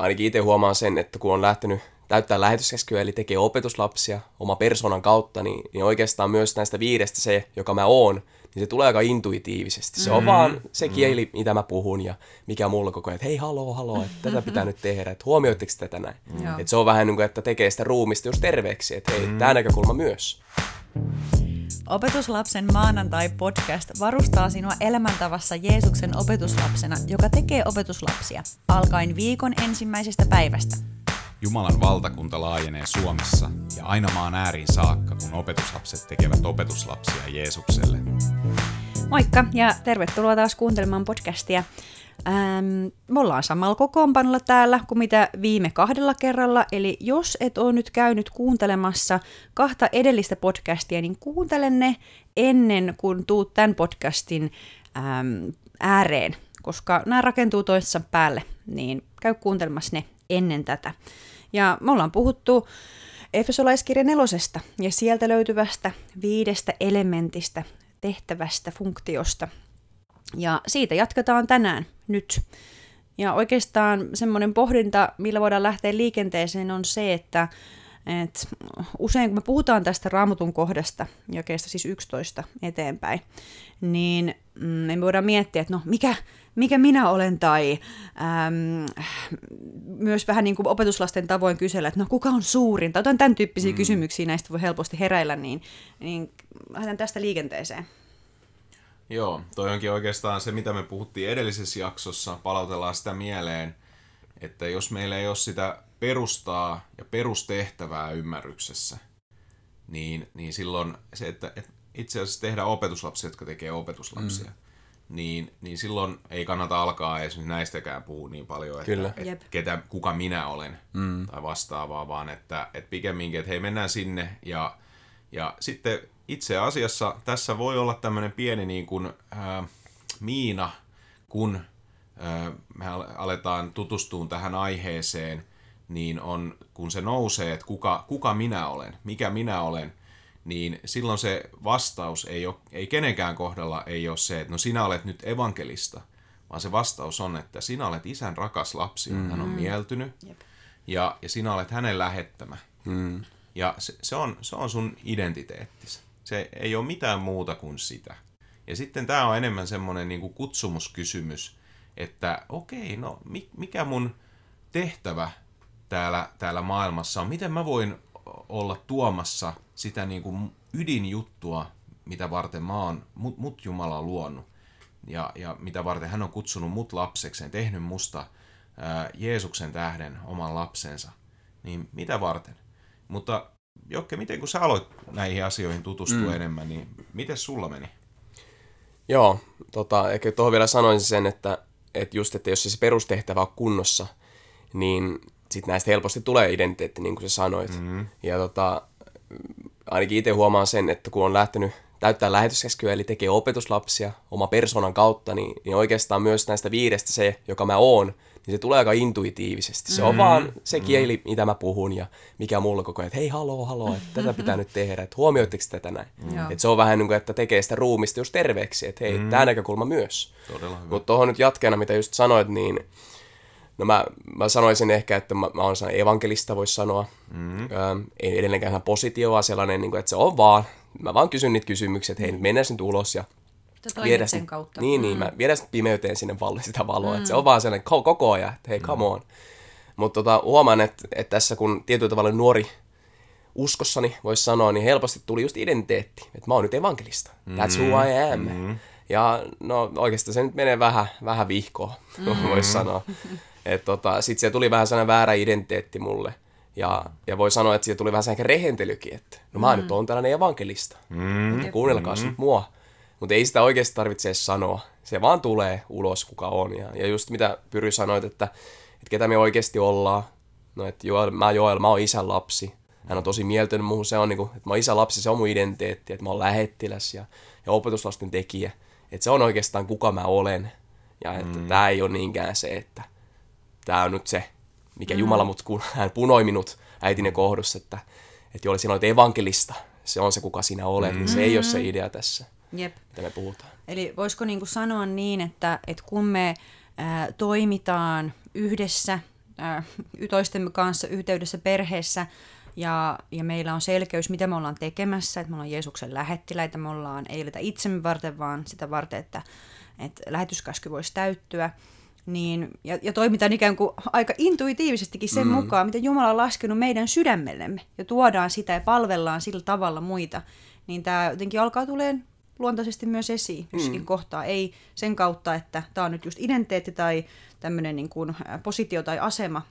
ainakin itse huomaan sen, että kun on lähtenyt täyttää lähetyskäskyä, eli tekee opetuslapsia oma persoonan kautta, niin, niin oikeastaan myös näistä viidestä se, joka mä oon, niin se tulee aika intuitiivisesti. Se on mm, vaan se mm. kieli, mm. mitä mä puhun ja mikä mulla koko ajan, että hei haloo, haloo, että tätä pitää nyt tehdä, että huomioitteko tätä näin. Mm. Että se on vähän niin kuin, että tekee sitä ruumista just terveeksi, että hei, mm. tämä näkökulma myös. Opetuslapsen maanantai-podcast varustaa sinua elämäntavassa Jeesuksen opetuslapsena, joka tekee opetuslapsia, alkaen viikon ensimmäisestä päivästä. Jumalan valtakunta laajenee Suomessa ja aina maan ääriin saakka, kun opetuslapset tekevät opetuslapsia Jeesukselle. Moikka ja tervetuloa taas kuuntelemaan podcastia. Ähm, me ollaan samalla kokoonpanolla täällä kuin mitä viime kahdella kerralla, eli jos et ole nyt käynyt kuuntelemassa kahta edellistä podcastia, niin kuuntele ne ennen kuin tuut tämän podcastin ähm, ääreen, koska nämä rakentuu toisessa päälle, niin käy kuuntelemassa ne ennen tätä. Ja me ollaan puhuttu Efesolaiskirja nelosesta ja sieltä löytyvästä viidestä elementistä, tehtävästä, funktiosta. Ja siitä jatketaan tänään, nyt. Ja oikeastaan semmoinen pohdinta, millä voidaan lähteä liikenteeseen, on se, että et usein kun me puhutaan tästä raamatun kohdasta, jakeesta siis 11 eteenpäin, niin mm, me voidaan miettiä, että no mikä, mikä minä olen, tai äm, myös vähän niin kuin opetuslasten tavoin kysellä, että no kuka on suurin, tai tämän tyyppisiä mm. kysymyksiä näistä voi helposti heräillä, niin, niin lähdetään tästä liikenteeseen. Joo, toi onkin oikeastaan se, mitä me puhuttiin edellisessä jaksossa, palautellaan sitä mieleen, että jos meillä ei ole sitä perustaa ja perustehtävää ymmärryksessä, niin, niin silloin se, että, että itse asiassa tehdään opetuslapsia, jotka tekee opetuslapsia, mm niin, niin silloin ei kannata alkaa edes näistäkään puhua niin paljon, että, Kyllä. että ketä, kuka minä olen mm. tai vastaavaa, vaan että, että pikemminkin, että hei mennään sinne ja, ja sitten itse asiassa tässä voi olla tämmöinen pieni niin kuin, äh, miina, kun äh, me aletaan tutustua tähän aiheeseen, niin on, kun se nousee, että kuka, kuka minä olen, mikä minä olen, niin silloin se vastaus ei, ole, ei kenenkään kohdalla ei ole se, että no sinä olet nyt evankelista, vaan se vastaus on, että sinä olet isän rakas lapsi, mm. hän on mieltynyt, Jep. ja, ja sinä olet hänen lähettämä. Mm. Ja se, se, on, se on sun identiteettisi. Se ei ole mitään muuta kuin sitä. Ja sitten tämä on enemmän semmoinen niin kuin kutsumuskysymys, että okei, no mikä mun tehtävä täällä, täällä maailmassa on? Miten mä voin olla tuomassa sitä niin kuin ydinjuttua, mitä varten mä oon, mut, mut Jumala on luonut. Ja, ja mitä varten hän on kutsunut mut lapsekseen, tehnyt musta ää, Jeesuksen tähden oman lapsensa. Niin mitä varten? Mutta Jokke, miten kun sä aloit näihin asioihin tutustua mm. enemmän, niin miten sulla meni? Joo, tota, ehkä tuohon vielä sanoisin sen, että, että just, että jos se perustehtävä on kunnossa, niin sitten näistä helposti tulee identiteetti, niin kuin sä sanoit. Mm-hmm. Ja tota, ainakin itse huomaan sen, että kun on lähtenyt täyttää lähetyskäskyä, eli tekee opetuslapsia oma persoonan kautta, niin, niin oikeastaan myös näistä viidestä se, joka mä oon, niin se tulee aika intuitiivisesti. Se on mm-hmm. vaan se mm-hmm. kieli, mm-hmm. mitä mä puhun ja mikä mulla koko ajan, että hei haloo, haloo, että tätä pitää nyt tehdä, että huomioitteko tätä näin. Mm-hmm. Että se on vähän niin kuin, että tekee sitä ruumista just terveeksi, että hei, mm-hmm. tämä näkökulma myös. Mutta tuohon nyt jatkeena, mitä just sanoit, niin No mä, mä sanoisin ehkä, että mä, mä oon sellainen evankelista, voisi sanoa. Mm-hmm. Öö, ei edelleenkään positio, vaan sellainen, niin kuin, että se on vaan, mä vaan kysyn niitä kysymyksiä, että hei, nyt mennään nyt ulos ja viedä sen kautta. Niin, niin, mm. mä viedään pimeyteen sinne valle sitä valoa, mm. että se on vaan sellainen ko- koko ajan, että hei, mm. come on. Mutta tota, huomaan, että, että tässä kun tietyllä tavalla nuori uskossani, voisi sanoa, niin helposti tuli just identiteetti, että mä oon nyt evankelista. That's who I am. Mm-hmm. Ja no oikeastaan se nyt menee vähän, vähän vihkoa, mm-hmm. voisi sanoa. Että tota, sitten siellä tuli vähän sellainen väärä identiteetti mulle. Ja, ja voi sanoa, että siitä tuli vähän sellainen rehentelykin, että no mä mm. nyt oon tällainen evankelista. Mm. Kuunnelkaa mm. nyt mua. Mutta ei sitä oikeasti tarvitse edes sanoa. Se vaan tulee ulos, kuka on. Ja, ja just mitä Pyry sanoit, että, että ketä me oikeasti ollaan. No, että Joel, mä Joel, mä oon isän lapsi. Hän on tosi mieltynyt muuhun. Se on niin kuin, että mä oon isän lapsi, se on mun identiteetti. Että mä oon lähettiläs ja, ja opetuslasten tekijä. Että se on oikeastaan kuka mä olen. Ja että mm. tämä ei ole niinkään se, että tämä on nyt se, mikä mm. Jumala mut, kun hän punoi minut äitinen kohdussa, että, että jolle sinä olet evankelista, se on se, kuka sinä olet, mm. niin se ei ole se mm. idea tässä, Jep. mitä me puhutaan. Eli voisiko niinku sanoa niin, että, että kun me ää, toimitaan yhdessä äh, toistemme kanssa yhteydessä perheessä ja, ja meillä on selkeys, mitä me ollaan tekemässä, että me ollaan Jeesuksen lähettiläitä, me ollaan ei oleta itsemme varten, vaan sitä varten, että, että lähetyskäsky voisi täyttyä. Niin, ja, ja toimitaan ikään kuin aika intuitiivisestikin sen mm. mukaan, mitä Jumala on laskenut meidän sydämellemme, ja tuodaan sitä ja palvellaan sillä tavalla muita, niin tämä jotenkin alkaa tulemaan luontaisesti myös esiin jossakin mm. kohtaa. Ei sen kautta, että tämä on nyt just identiteetti tai tämmöinen niin kuin positio tai asema,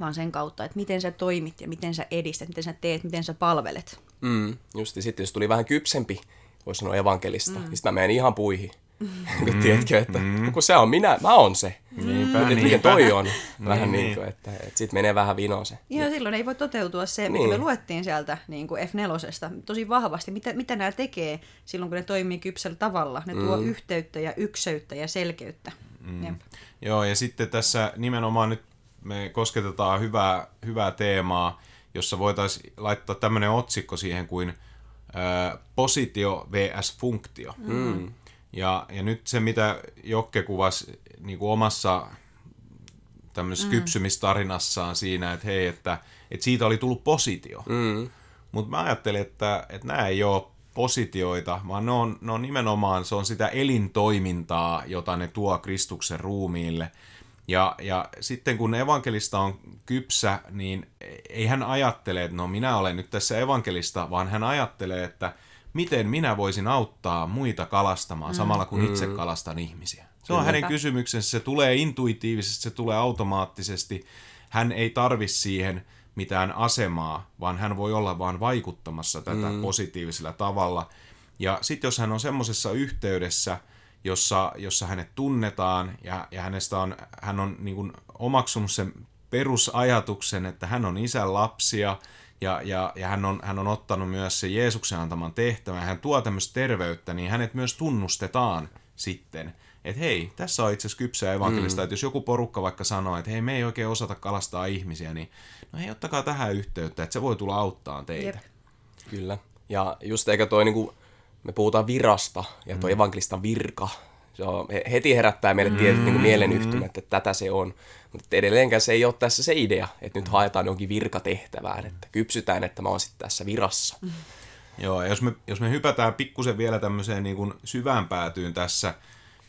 vaan sen kautta, että miten sä toimit ja miten sä edistät, miten sä teet, miten sä palvelet. Mm, just sitten jos tuli vähän kypsempi, voisi sanoa evankelista, mm. niin sitten mä menen ihan puihin. Mm. Tiedätkö, että mm. kun se on minä, mä oon se. Niinpä, että niinpä. toi on. Vähän niin, niin kuin, että, että sitten menee vähän vinoon se. Ja silloin ei voi toteutua se, niin. mitä me luettiin sieltä niin kuin F4 tosi vahvasti. Mitä, mitä nämä tekee silloin, kun ne toimii kypsellä tavalla. Ne tuo mm. yhteyttä ja ykseyttä ja selkeyttä. Mm. Joo, ja sitten tässä nimenomaan nyt me kosketetaan hyvää, hyvää teemaa, jossa voitaisiin laittaa tämmöinen otsikko siihen kuin ää, positio vs. funktio. Mm. Ja, ja nyt se, mitä Jokke kuvasi niin kuin omassa tämmöisessä mm. kypsymistarinassaan siinä, että hei, että, että siitä oli tullut positio. Mm. Mutta mä ajattelin, että, että nämä ei ole positioita, vaan ne on, ne on nimenomaan se on sitä elintoimintaa, jota ne tuo Kristuksen ruumiille. Ja, ja sitten kun evankelista on kypsä, niin ei hän ajattele, että no minä olen nyt tässä evankelista, vaan hän ajattelee, että miten minä voisin auttaa muita kalastamaan mm. samalla kun itse mm. kalastan ihmisiä. Se on Kyllä. hänen kysymyksensä, se tulee intuitiivisesti, se tulee automaattisesti. Hän ei tarvi siihen mitään asemaa, vaan hän voi olla vain vaikuttamassa tätä mm. positiivisella tavalla. Ja sitten jos hän on semmoisessa yhteydessä, jossa, jossa hänet tunnetaan ja, ja hänestä on, hän on niin kuin omaksunut sen perusajatuksen, että hän on isän lapsia ja, ja, ja hän, on, hän on ottanut myös se Jeesuksen antaman tehtävän, hän tuo tämmöistä terveyttä, niin hänet myös tunnustetaan sitten. Että hei, tässä on itse asiassa kypsää evankelista, mm. että jos joku porukka vaikka sanoo, että hei, me ei oikein osata kalastaa ihmisiä, niin no hei, ottakaa tähän yhteyttä, että se voi tulla auttaa teitä. Jep. Kyllä. Ja just eikä toi niinku, me puhutaan virasta ja tuo mm. evankelista virka, se on, heti herättää meille mm. tietyt niin mielenyhtymät, että tätä se on. Mutta edelleenkään se ei ole tässä se idea, että nyt haetaan jonkin virkatehtävään, että kypsytään, että mä oon sitten tässä virassa. Mm. Joo, ja jos me, jos me hypätään pikkusen vielä tämmöiseen niin kuin syvään päätyyn tässä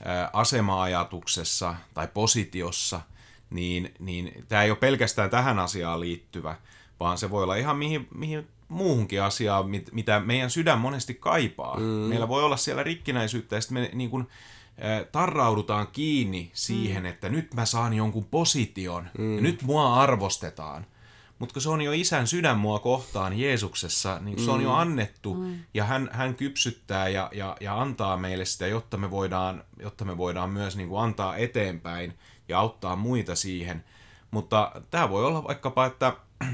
ää, asema-ajatuksessa tai positiossa, niin, niin tämä ei ole pelkästään tähän asiaan liittyvä, vaan se voi olla ihan mihin, mihin muuhunkin asiaan, mit, mitä meidän sydän monesti kaipaa. Mm. Meillä voi olla siellä rikkinäisyyttä ja sitten me niin kuin, tarraudutaan kiinni siihen, mm. että nyt mä saan jonkun position mm. ja nyt mua arvostetaan. Mutta se on jo isän sydän mua kohtaan Jeesuksessa, niin se on jo mm. annettu mm. ja hän, hän kypsyttää ja, ja, ja antaa meille sitä, jotta me voidaan, jotta me voidaan myös niin kuin antaa eteenpäin ja auttaa muita siihen. Mutta tämä voi olla vaikkapa, että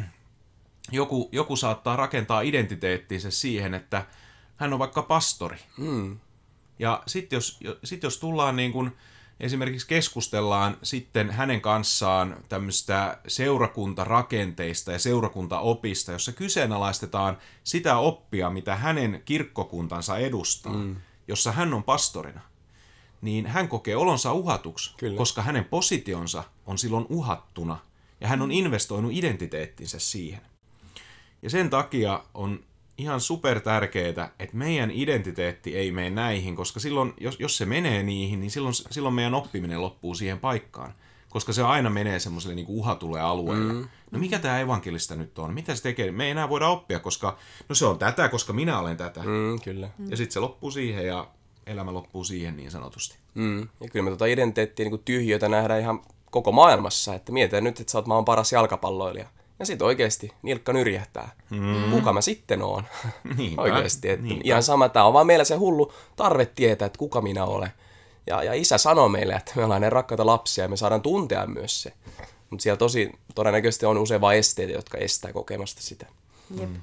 joku, joku saattaa rakentaa identiteettinsä siihen, että hän on vaikka pastori. Mm. Ja sitten jos, sit jos tullaan niin kuin, esimerkiksi keskustellaan sitten hänen kanssaan tämmöistä seurakuntarakenteista ja seurakuntaopista, jossa kyseenalaistetaan sitä oppia, mitä hänen kirkkokuntansa edustaa, mm. jossa hän on pastorina, niin hän kokee olonsa uhatuksi, Kyllä. koska hänen positionsa on silloin uhattuna ja hän on investoinut identiteettinsä siihen. Ja sen takia on ihan super tärkeää, että meidän identiteetti ei mene näihin, koska silloin, jos, jos se menee niihin, niin silloin, silloin meidän oppiminen loppuu siihen paikkaan. Koska se aina menee semmoiselle niin uhatulle alueelle. Mm. No mikä tämä evankelista nyt on? Mitä se tekee? Me ei enää voida oppia, koska no se on tätä, koska minä olen tätä. Mm, kyllä. Ja sitten se loppuu siihen ja elämä loppuu siihen niin sanotusti. Mm. Ja kyllä me tuota identiteettiä niin tyhjötä nähdään ihan koko maailmassa. Että mietitään nyt, että sä oot maan paras jalkapalloilija ja sitten oikeasti nilkka nyrjähtää. Mm. Kuka mä sitten oon? oikeasti. Että ihan sama, tämä on vaan meillä se hullu tarve tietää, että kuka minä olen. Ja, ja isä sanoo meille, että me ollaan ne rakkaita lapsia ja me saadaan tuntea myös se. Mutta siellä tosi todennäköisesti on usein vain esteitä, jotka estää kokemasta sitä. Jep. Mm.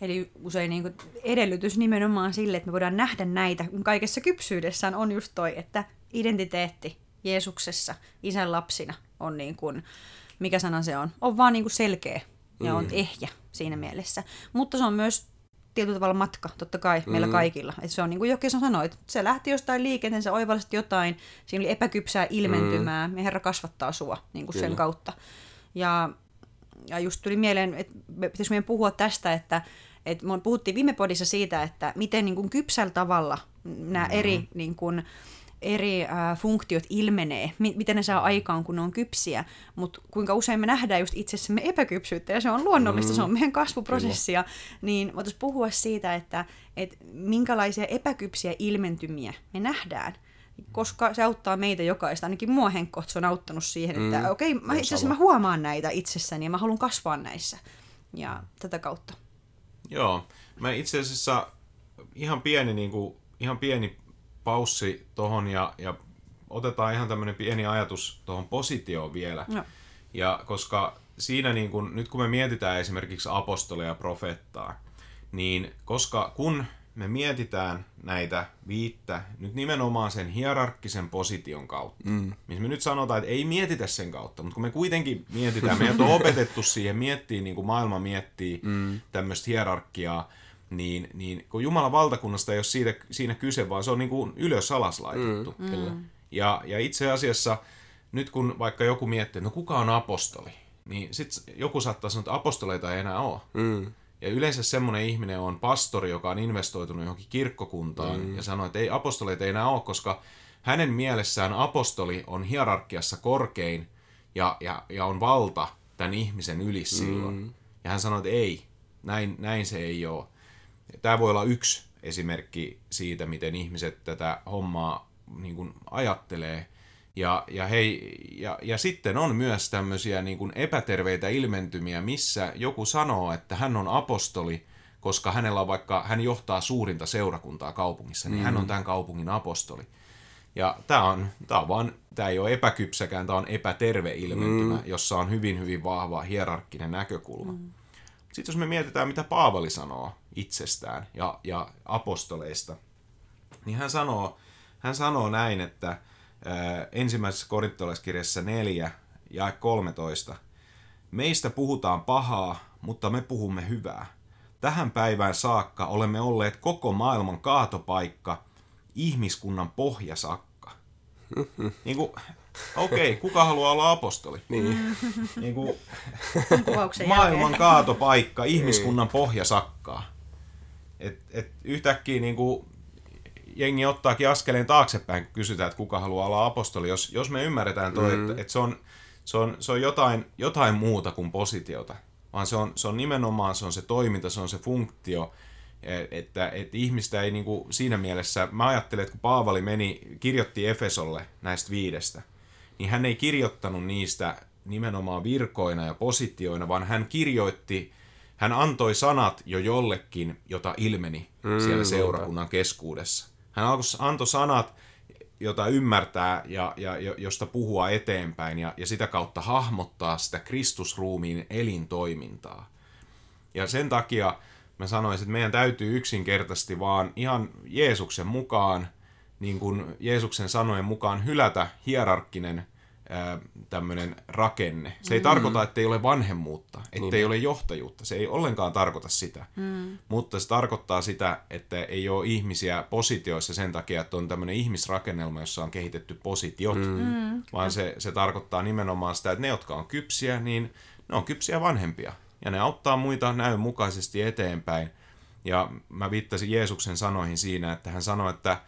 Eli usein niin edellytys nimenomaan sille, että me voidaan nähdä näitä kaikessa kypsyydessään on just toi, että identiteetti Jeesuksessa isän lapsina on niin kuin, mikä sana se on, on vaan niinku selkeä ja mm. on ehjä siinä mielessä. Mutta se on myös tietyllä tavalla matka, totta kai, mm. meillä kaikilla. Et se on niin kuin Jokin sanoi, että se lähti jostain liikenteen, se oivallisti jotain, siinä oli epäkypsää ilmentymää, mm. ja Herra kasvattaa sua niin kuin sen kautta. Ja, ja just tuli mieleen, että pitäisi meidän puhua tästä, että, että me puhuttiin viime podissa siitä, että miten niin kuin kypsällä tavalla nämä mm-hmm. eri niin kuin, eri äh, funktiot ilmenee, mi- miten ne saa aikaan, kun ne on kypsiä, mutta kuinka usein me nähdään just itsessämme epäkypsyyttä, ja se on luonnollista, mm. se on meidän kasvuprosessia, Kyllä. niin voitaisiin puhua siitä, että, että minkälaisia epäkypsiä ilmentymiä me nähdään, koska se auttaa meitä jokaista, ainakin mua henkkoht, se on auttanut siihen, että mm. okei, okay, itse asiassa mä huomaan näitä itsessäni ja mä haluan kasvaa näissä, ja tätä kautta. Joo, mä itse asiassa ihan pieni, niin kuin, ihan pieni paussi tuohon ja, ja otetaan ihan tämmöinen pieni ajatus tuohon positioon vielä. No. Ja koska siinä niin kun, nyt kun me mietitään esimerkiksi apostoleja ja profeettaa, niin koska kun me mietitään näitä viittä nyt nimenomaan sen hierarkkisen position kautta, mm. missä me nyt sanotaan, että ei mietitä sen kautta, mutta kun me kuitenkin mietitään, meidät on opetettu siihen miettii, niin kuin maailma miettii mm. tämmöistä hierarkiaa, niin, niin kun Jumalan valtakunnasta ei ole siitä, siinä kyse, vaan se on niin kuin ylös alas laitettu. Mm, kyllä. Ja, ja itse asiassa nyt kun vaikka joku miettii, no kuka on apostoli, niin sitten joku saattaa sanoa, että apostoleita ei enää ole. Mm. Ja yleensä semmoinen ihminen on pastori, joka on investoitunut johonkin kirkkokuntaan mm. ja sanoo, että ei apostoleita ei enää ole, koska hänen mielessään apostoli on hierarkiassa korkein ja, ja, ja on valta tämän ihmisen yli silloin. Mm. Ja hän sanoi, että ei, näin, näin se ei ole. Tämä voi olla yksi esimerkki siitä, miten ihmiset tätä hommaa niin kuin ajattelee. Ja, ja, hei, ja, ja sitten on myös tämmöisiä niin kuin epäterveitä ilmentymiä, missä joku sanoo, että hän on apostoli, koska hänellä on vaikka, hän johtaa suurinta seurakuntaa kaupungissa, niin mm. hän on tämän kaupungin apostoli. Ja tämä on, tämä on vaan, tämä ei ole epäkypsäkään, tämä on epäterve ilmentymä, mm. jossa on hyvin, hyvin vahva hierarkkinen näkökulma. Mm. Sitten jos me mietitään, mitä Paavali sanoo itsestään ja, ja apostoleista, niin hän sanoo, hän sanoo näin, että ensimmäisessä korintolaiskirjassa 4 ja 13, Meistä puhutaan pahaa, mutta me puhumme hyvää. Tähän päivään saakka olemme olleet koko maailman kaatopaikka, ihmiskunnan pohjasakka. Niin kuin, Okei, okay, kuka haluaa olla apostoli? Niin. niin kuin, maailman kaatopaikka, ihmiskunnan pohja sakkaa. Et, et yhtäkkiä niin kuin, jengi ottaakin askeleen taaksepäin, kun kysytään, että kuka haluaa olla apostoli. Jos, jos me ymmärretään toi, mm. että, että se on, se on, se on jotain, jotain muuta kuin positiota, vaan se on, se on nimenomaan se on se toiminta, se on se funktio, että, että ihmistä ei niin kuin, siinä mielessä, mä ajattelen, että kun Paavali meni, kirjoitti Efesolle näistä viidestä, niin hän ei kirjoittanut niistä nimenomaan virkoina ja positioina, vaan hän kirjoitti, hän antoi sanat jo jollekin, jota ilmeni mm, siellä seurakunnan keskuudessa. Hän antoi sanat, jota ymmärtää ja, ja josta puhua eteenpäin ja, ja sitä kautta hahmottaa sitä Kristusruumiin elintoimintaa. Ja sen takia mä sanoisin, että meidän täytyy yksinkertaisesti vaan ihan Jeesuksen mukaan niin kuin Jeesuksen sanojen mukaan hylätä hierarkkinen tämmöinen rakenne. Se ei mm. tarkoita, että ei ole vanhemmuutta, että niin. ei ole johtajuutta. Se ei ollenkaan tarkoita sitä. Mm. Mutta se tarkoittaa sitä, että ei ole ihmisiä positioissa sen takia, että on tämmöinen ihmisrakennelma, jossa on kehitetty positiot, mm. mm. vaan se, se tarkoittaa nimenomaan sitä, että ne, jotka on kypsiä, niin ne on kypsiä vanhempia. Ja ne auttaa muita näyn mukaisesti eteenpäin. Ja mä viittasin Jeesuksen sanoihin siinä, että hän sanoi, että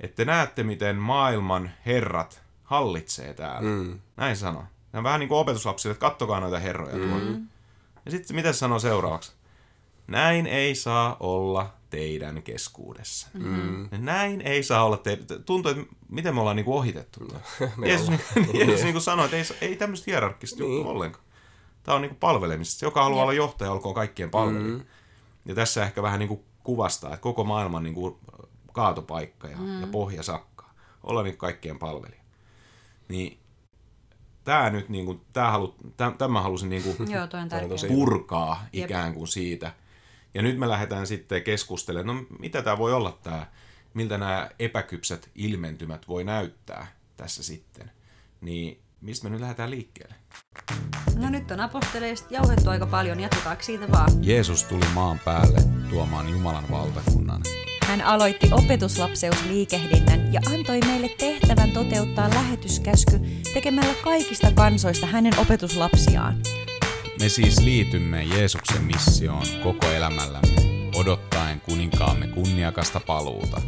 että näette, miten maailman herrat hallitsee täällä. Mm. Näin sanoo. Ne on vähän niin kuin opetuslapsille, että kattokaa noita herroja mm. tuolla. Ja sitten mitä sanoo seuraavaksi? Näin ei saa olla teidän keskuudessa. Mm. Näin ei saa olla teidän... Tuntuu, että miten me ollaan niin kuin ohitettu. No, Jeesus, niin, Jeesus niin kuin sanoi, että ei, ei tämmöistä hierarkkista niin. ollenkaan. Tämä on niin kuin palvelemista. Joka haluaa olla johtaja, olkoon kaikkien palvelija. Mm. Ja tässä ehkä vähän niin kuin kuvastaa, että koko maailman niin kuin kaatopaikka ja, mm. ja pohja sakkaa. Olla niin kaikkien palvelija. Niin tämä nyt niin kuin, tämä halu, tämä, tämä halusin niin kuin Joo, toi on purkaa Jep. ikään kuin siitä. Ja nyt me lähdetään sitten keskustelemaan, no mitä tämä voi olla tämä, miltä nämä epäkypsät ilmentymät voi näyttää tässä sitten. Niin mistä me nyt lähdetään liikkeelle? No nyt on aposteleista jauhettu aika paljon, jatketaanko siitä vaan? Jeesus tuli maan päälle tuomaan Jumalan valtakunnan Hän aloitti opetuslapseusliikehdinnän ja antoi meille tehtävän toteuttaa lähetyskäsky tekemällä kaikista kansoista hänen opetuslapsiaan. Me siis liitymme Jeesuksen missioon koko elämällämme, odottaen kuninkaamme kunniakasta paluuta.